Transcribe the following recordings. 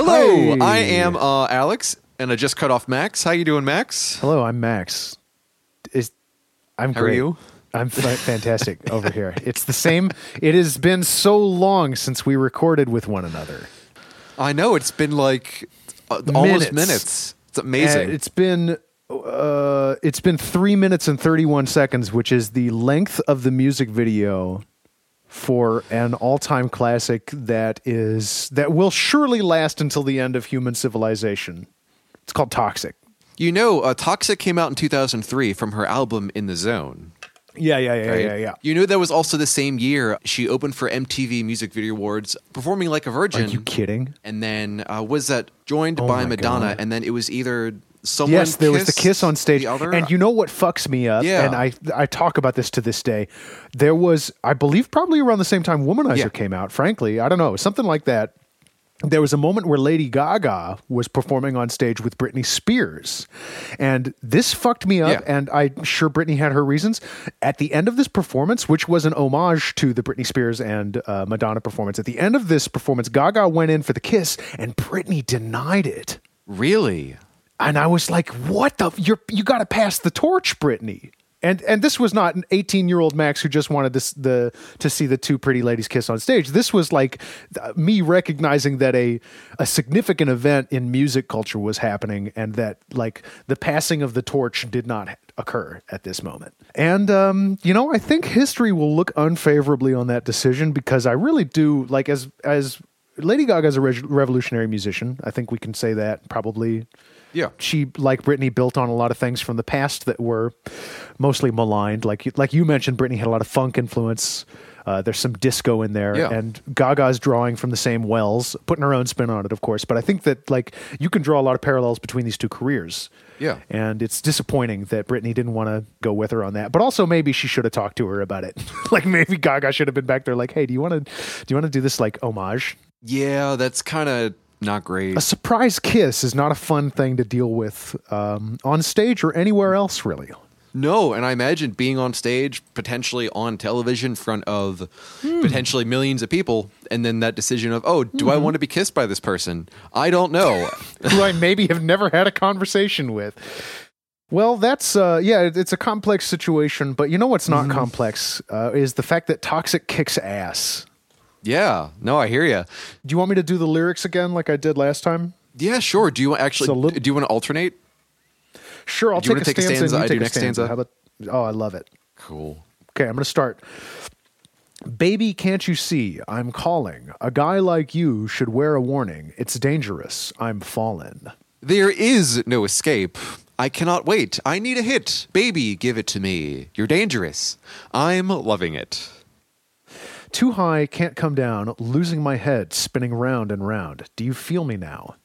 Hello, Hi. I am uh, Alex, and I just cut off Max. How you doing, Max? Hello, I'm Max. Is I'm How are great. you? I'm fa- fantastic over here. It's the same. It has been so long since we recorded with one another. I know it's been like uh, almost Minutes. minutes. It's amazing. Uh, it's been uh, it's been three minutes and thirty one seconds, which is the length of the music video for an all time classic that is that will surely last until the end of human civilization. It's called Toxic. you know, uh, Toxic came out in 2003 from her album In the Zone. Yeah, yeah, yeah, right? yeah, yeah. You know that was also the same year she opened for MTV Music Video Awards, performing like a virgin. Are you kidding? and then uh, was that joined Oh by Madonna, God. and then it was either someone. yes, there was the kiss on stage, and you know what fucks me up? Yeah. and I I talk about this to this day. There was, I believe, probably around the same time Womanizer Yeah. came out. Frankly, I don't know, something like that. There was a moment where Lady Gaga was performing on stage with Britney Spears, and this fucked me up. Yeah. And I'm sure Britney had her reasons. At the end of this performance, which was an homage to the Britney Spears and uh, Madonna performance, at the end of this performance, Gaga went in for the kiss, and Britney denied it really. And I was like, "What the? You're you got to pass the torch, Britney." And and this was not an 18 year old Max who just wanted this the to see the two pretty ladies kiss on stage. This was like uh, me recognizing that a a significant event in music culture was happening, and that like the passing of the torch did not occur at this moment. And um, you know, I think history will look unfavorably on that decision because I really do like as as Lady Gaga is a re- revolutionary musician. I think we can say that probably Yeah. she like Britney built on a lot of things from the past that were mostly maligned. Like you- like you mentioned, Britney had a lot of funk influence. Uh, there's some disco in there, Yeah. and Gaga's drawing from the same wells, putting her own spin on it, of course. But I think that like you can draw a lot of parallels between these two careers. Yeah. and it's disappointing that Britney didn't want to go with her on that. But also maybe she should have talked to her about it. like maybe Gaga should have been back there, like, "Hey, do you want to do you want to do this like homage?" Yeah, that's kind of not great. a surprise kiss is not a fun thing to deal with um, on stage or anywhere else, really. No, and I imagine being on stage, potentially on television, in front of Hmm. potentially millions of people, and then that decision of, oh, do I Mm-hmm. want to be kissed by this person? I don't know. Who I maybe have never had a conversation with. Well, that's uh, yeah, it's a complex situation, but you know what's not complex uh, is the fact that Toxic kicks ass. Yeah, no, I hear you. Do you want me to do the lyrics again, like I did last time? Yeah, sure. Do you actually? Little- do you want to alternate? Sure, I'll Do take, a take a stanza. stanza? you I take do a next stanza. How about? Oh, I love it. Cool. Okay, I'm going to start. Baby, can't you see? I'm calling. A guy like you should wear a warning. It's dangerous. I'm fallen. There is no escape. I cannot wait. I need a hit. Baby, give it to me. You're dangerous. I'm loving it. Too high, can't come down, losing my head, spinning round and round. Do you feel me now?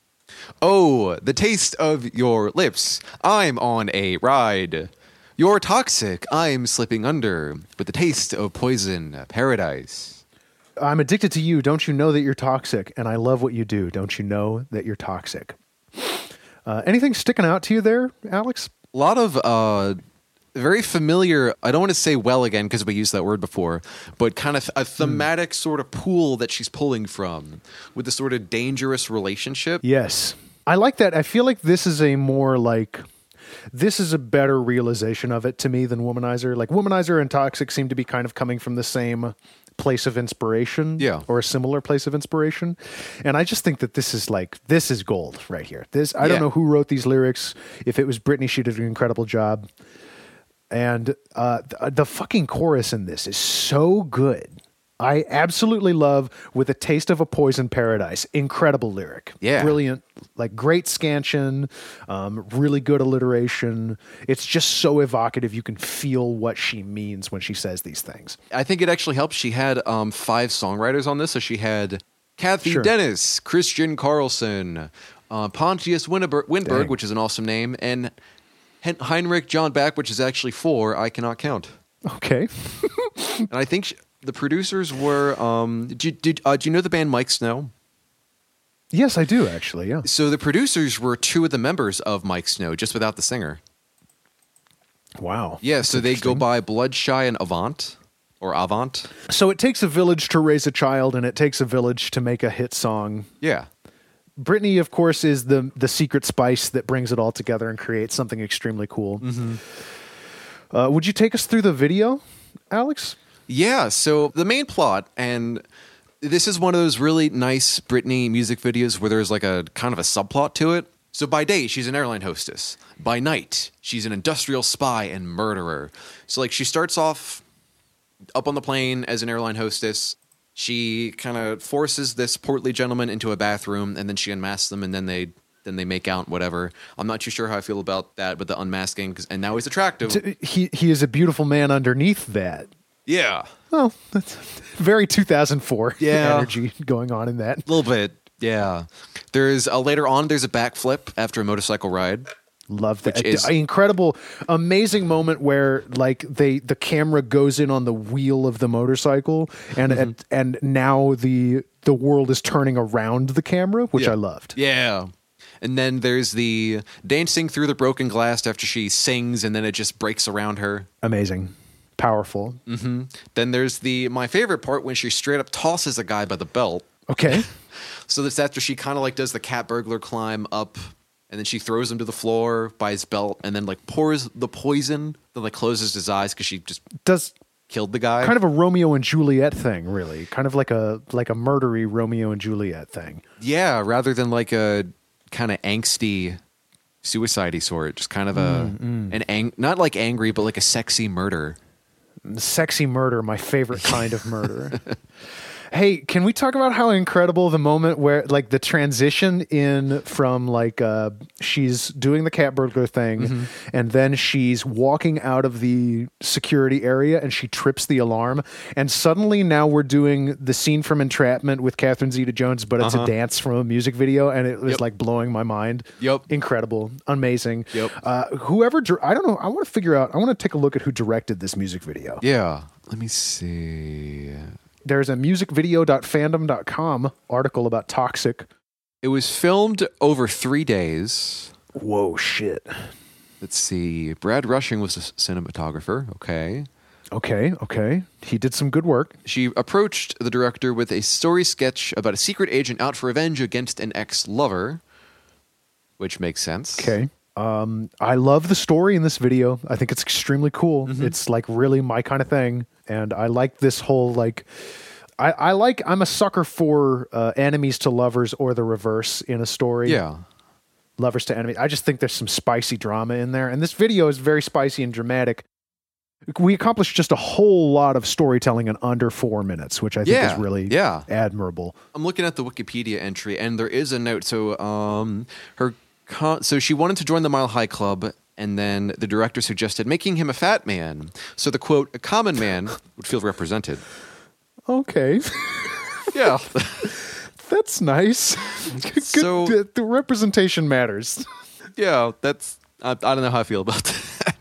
Oh, the taste of your lips. I'm on a ride. You're toxic. I'm slipping under with the taste of poison paradise. I'm addicted to you. Don't you know that you're toxic? And I love what you do. Don't you know that you're toxic? Uh, anything sticking out to you there, Alex? A lot of uh very familiar, I don't want to say well again because we used that word before, but kind of a hmm. thematic sort of pool that she's pulling from with the sort of dangerous relationship. Yes. I like that. I feel like this is a more like this is a better realization of it to me than Womanizer. Like Womanizer and Toxic seem to be kind of coming from the same place of inspiration Yeah. or a similar place of inspiration. And I just think that this is like this is gold right here. This I Yeah. don't know who wrote these lyrics. If it was Britney, she did an incredible job. And uh, the, the fucking chorus in this is so good. I absolutely love with a taste of a poison paradise. Incredible lyric. Yeah. Brilliant. Like great scansion, um, really good alliteration. It's just so evocative. You can feel what she means when she says these things. I think it actually helps. She had um, five songwriters on this. So she had Cathy Sure. Dennis, Christian Karlsson, uh, Pontius Winnberg, Dang. which is an awesome name, and Hen- Heinrich Jonback, which is actually four. I cannot count. Okay. And I think sh the producers were. Um, did, you- did, uh, do you know the band Miike Snow? yes, I do actually. Yeah. So the producers were two of the members of Miike Snow, just without the singer. Wow. Yeah, That's so they go by Bloodshy and Avant, or Avant. So it takes a village to raise a child, and it takes a village to make a hit song. Yeah. Britney, of course, is the the secret spice that brings it all together and creates something extremely cool. Uh, would you take us through the video, Alex? Yeah, so the main plot, and this is one of those really nice Britney music videos where there's like a kind of a subplot to it. So by day, she's an airline hostess. By night, she's an industrial spy and murderer. So like she starts off up on the plane as an airline hostess. She kind of forces this portly gentleman into a bathroom, and then she unmasks them, and then they then they make out. Whatever. I'm not too sure how I feel about that, but the unmasking, 'cause- and now he's attractive. He he is a beautiful man underneath that. yeah, Well, that's very 2004 Yeah. energy going on in that. A little bit, yeah. There's uh, later on. There's a backflip after a motorcycle ride. Love that is- incredible, amazing moment where like they the camera goes in on the wheel of the motorcycle, and Mm-hmm. and, and now the the world is turning around the camera, which Yeah. I loved. Yeah. And then there's the dancing through the broken glass after she sings, and then it just breaks around her. Amazing, powerful. Then there's the my favorite part when she straight up tosses a guy by the belt. Okay, So that's after she kind of like does the cat burglar climb up, and then she throws him to the floor by his belt, and then like pours the poison, then like closes his eyes because she just does killed the guy. kind of a Romeo and Juliet thing, really, kind of like a like a murdery Romeo and Juliet thing. Yeah, rather than like a kind of angsty suicide sort, just kind of a mm, mm. an ang- not like angry, but like a sexy murder. sexy murder, my favorite kind of murder. hey, can we talk about how incredible the moment where like the transition in from like uh she's doing the cat burglar thing and then she's walking out of the security area and she trips the alarm and suddenly now we're doing the scene from entrapment with Catherine Zeta Jones but it's a dance from a music video and it was Yep. like blowing my mind. Yep. Incredible, amazing. Yep. Uh whoever dir- I don't know, I want to figure out I want to take a look at who directed this music video. Yeah. Let me see. There's a musicvideo.fandom.com article about Toxic. It was filmed over three days. Whoa, shit. Let's see. Brad Rushing was a cinematographer. Okay. Okay, okay. He did some good work. She approached the director with a story sketch about a secret agent out for revenge against an ex lover, which makes sense. Okay. Um, I love the story in this video. I think it's extremely cool. It's like really my kind of thing, and I like this whole like. I, I like. I'm a sucker for uh, enemies to lovers or the reverse in a story. Yeah. lovers to enemies. I just think there's some spicy drama in there, and this video is very spicy and dramatic. We accomplished just a whole lot of storytelling in under four minutes, which I think Yeah, is really yeah. admirable. I'm looking at the Wikipedia entry, and there is a note. So, um, her, con- so she wanted to join the Mile High Club, and then the director suggested making him a fat man. So the quote, "A common man would feel represented." Okay, Yeah, that's nice. Good- So- the, the representation matters. yeah. That's I, I don't know how I feel about that.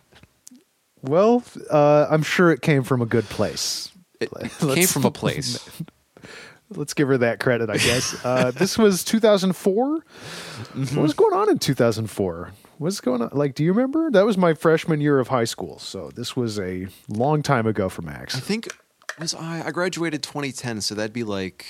Well, uh, I'm sure it came from a good place. It Let's- came from a place. Let's give her that credit, I guess. Uh, this was 2004. Mm-hmm. What was going on in 2004? What's going on? Like, do you remember? That was my freshman year of high school. So this was a long time ago for Max. I think was I I graduated 2010, so that'd be like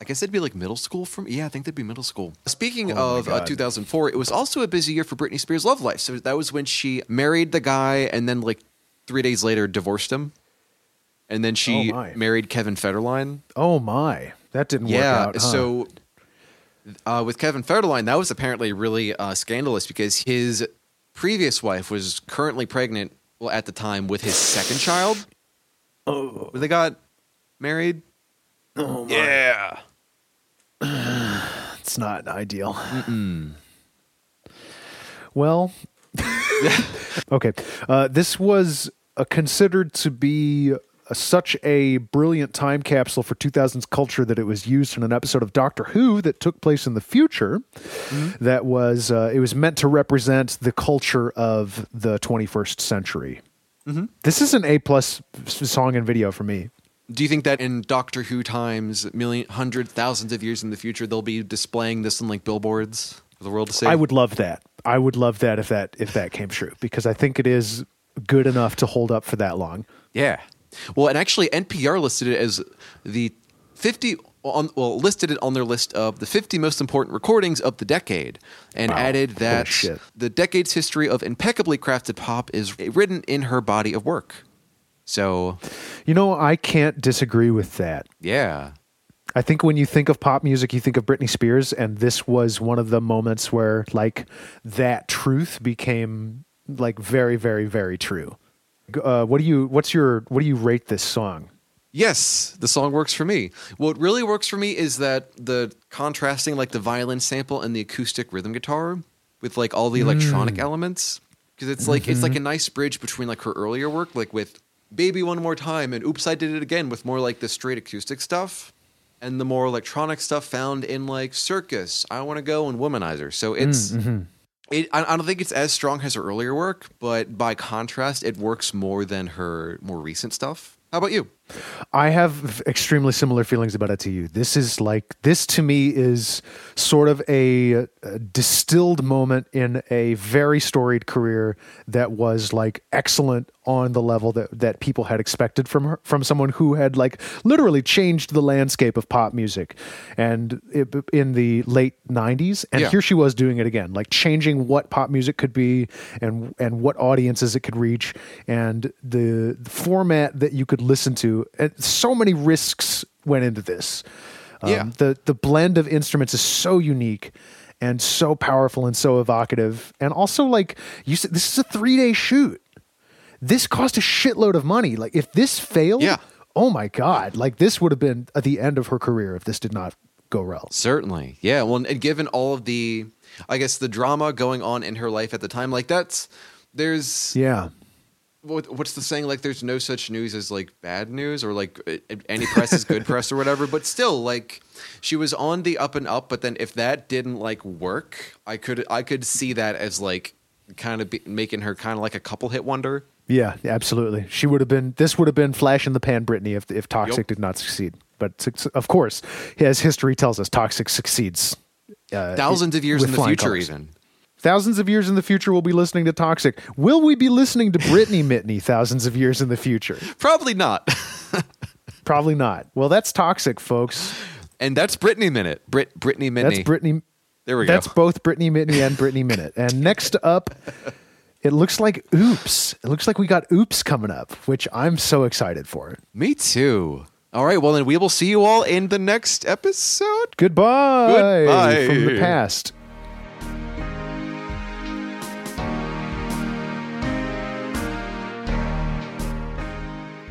I guess that'd be like middle school from yeah, I think that'd be middle school. Speaking Oh of uh, 2004, it was also a busy year for Britney Spears' love life. So that was when she married the guy and then like 3 days later divorced him. And then she Oh, married Kevin Federline. Oh my, that didn't Yeah, work out. huh? so uh, with Kevin Federline, that was apparently really uh, scandalous because his previous wife was currently pregnant. Well, at the time, with his second child. Oh, they got married. Oh, my. Yeah. it's not ideal. Well, okay. Uh, this was uh, considered to be uh, such a brilliant time capsule for 2000s culture that it was used in an episode of Doctor Who that took place in the future. That was uh, it was meant to represent the culture of the 21st century. This is an A plus song and video for me. Do you think that in Doctor Who times, million, hundred, thousands of years in the future, they'll be displaying this on like billboards for the world to see? I would love that. I would love that if that if that came true because I think it is good enough to hold up for that long. Yeah. Well, and actually, NPR listed it as the 50 on, well listed it on their list of the 50 most important recordings of the decade, and Wow. added that the decade's history of impeccably crafted pop is written in her body of work. So You know, I can't disagree with that. yeah, I think when you think of pop music, you think of Britney Spears, and this was one of the moments where like that truth became like very, very, very true. Uh, what do you? What's your? What do you rate this song? Yes, the song works for me. What really works for me is that the contrasting like the violin sample and the acoustic rhythm guitar with like all the hmm. electronic elements because it's like it's like mm-hmm. a nice bridge between like her earlier work like with Baby One More Time and Oops I Did It Again with more like the straight acoustic stuff and the more electronic stuff found in like Circus, I Want to Go and Womanizer. So it's mm-hmm. It, I, I don't think it's as strong as her earlier work, but by contrast, it works more than her more recent stuff. How about you? I have extremely similar feelings about it to you. This is like this to me is sort of a, a distilled moment in a very storied career that was like excellent on the level that that people had expected from her from someone who had like literally changed the landscape of pop music and it, in the late 90s and Yeah. here she was doing it again like changing what pop music could be and and what audiences it could reach and the, the format that you could listen to and so many risks went into this Um, Yeah. the the blend of instruments is so unique and so powerful and so evocative and also like you said this is a 3-day shoot this cost a shitload of money like if this failed Yeah. oh my god like this would have been at the end of her career if this did not go well Certainly. Yeah. Well, and given all of the, I guess, the drama going on in her life at the time, like that's, there's, yeah what, what's the saying? Like, there's no such news as like bad news or like any press is good press or whatever. But still, like, she was on the up and up. But then if that didn't like work, I could, I could see that as like kind of be, making her kind of like a couple hit wonder. Yeah, absolutely. She would have been. This would have been flash in the pan, Britney, if if Toxic Yep. did not succeed. But of course, as history tells us, Toxic succeeds. Uh, Thousands of years in the future, colors. even. Thousands of years in the future, we'll be listening to Toxic. Will we be listening to Britney Mitney thousands of years in the future? Probably not. Probably not. Well, that's Toxic, folks. and that's Britney Minute. Brit, Britney Minute. That's Britney. There we That's go. That's both Britney Mitney and Britney Minute. And next up, it looks like Oops. It looks like we got Oops coming up, which I'm so excited for. Me too. All right. Well, then we will see you all in the next episode. Goodbye, Goodbye. from the past.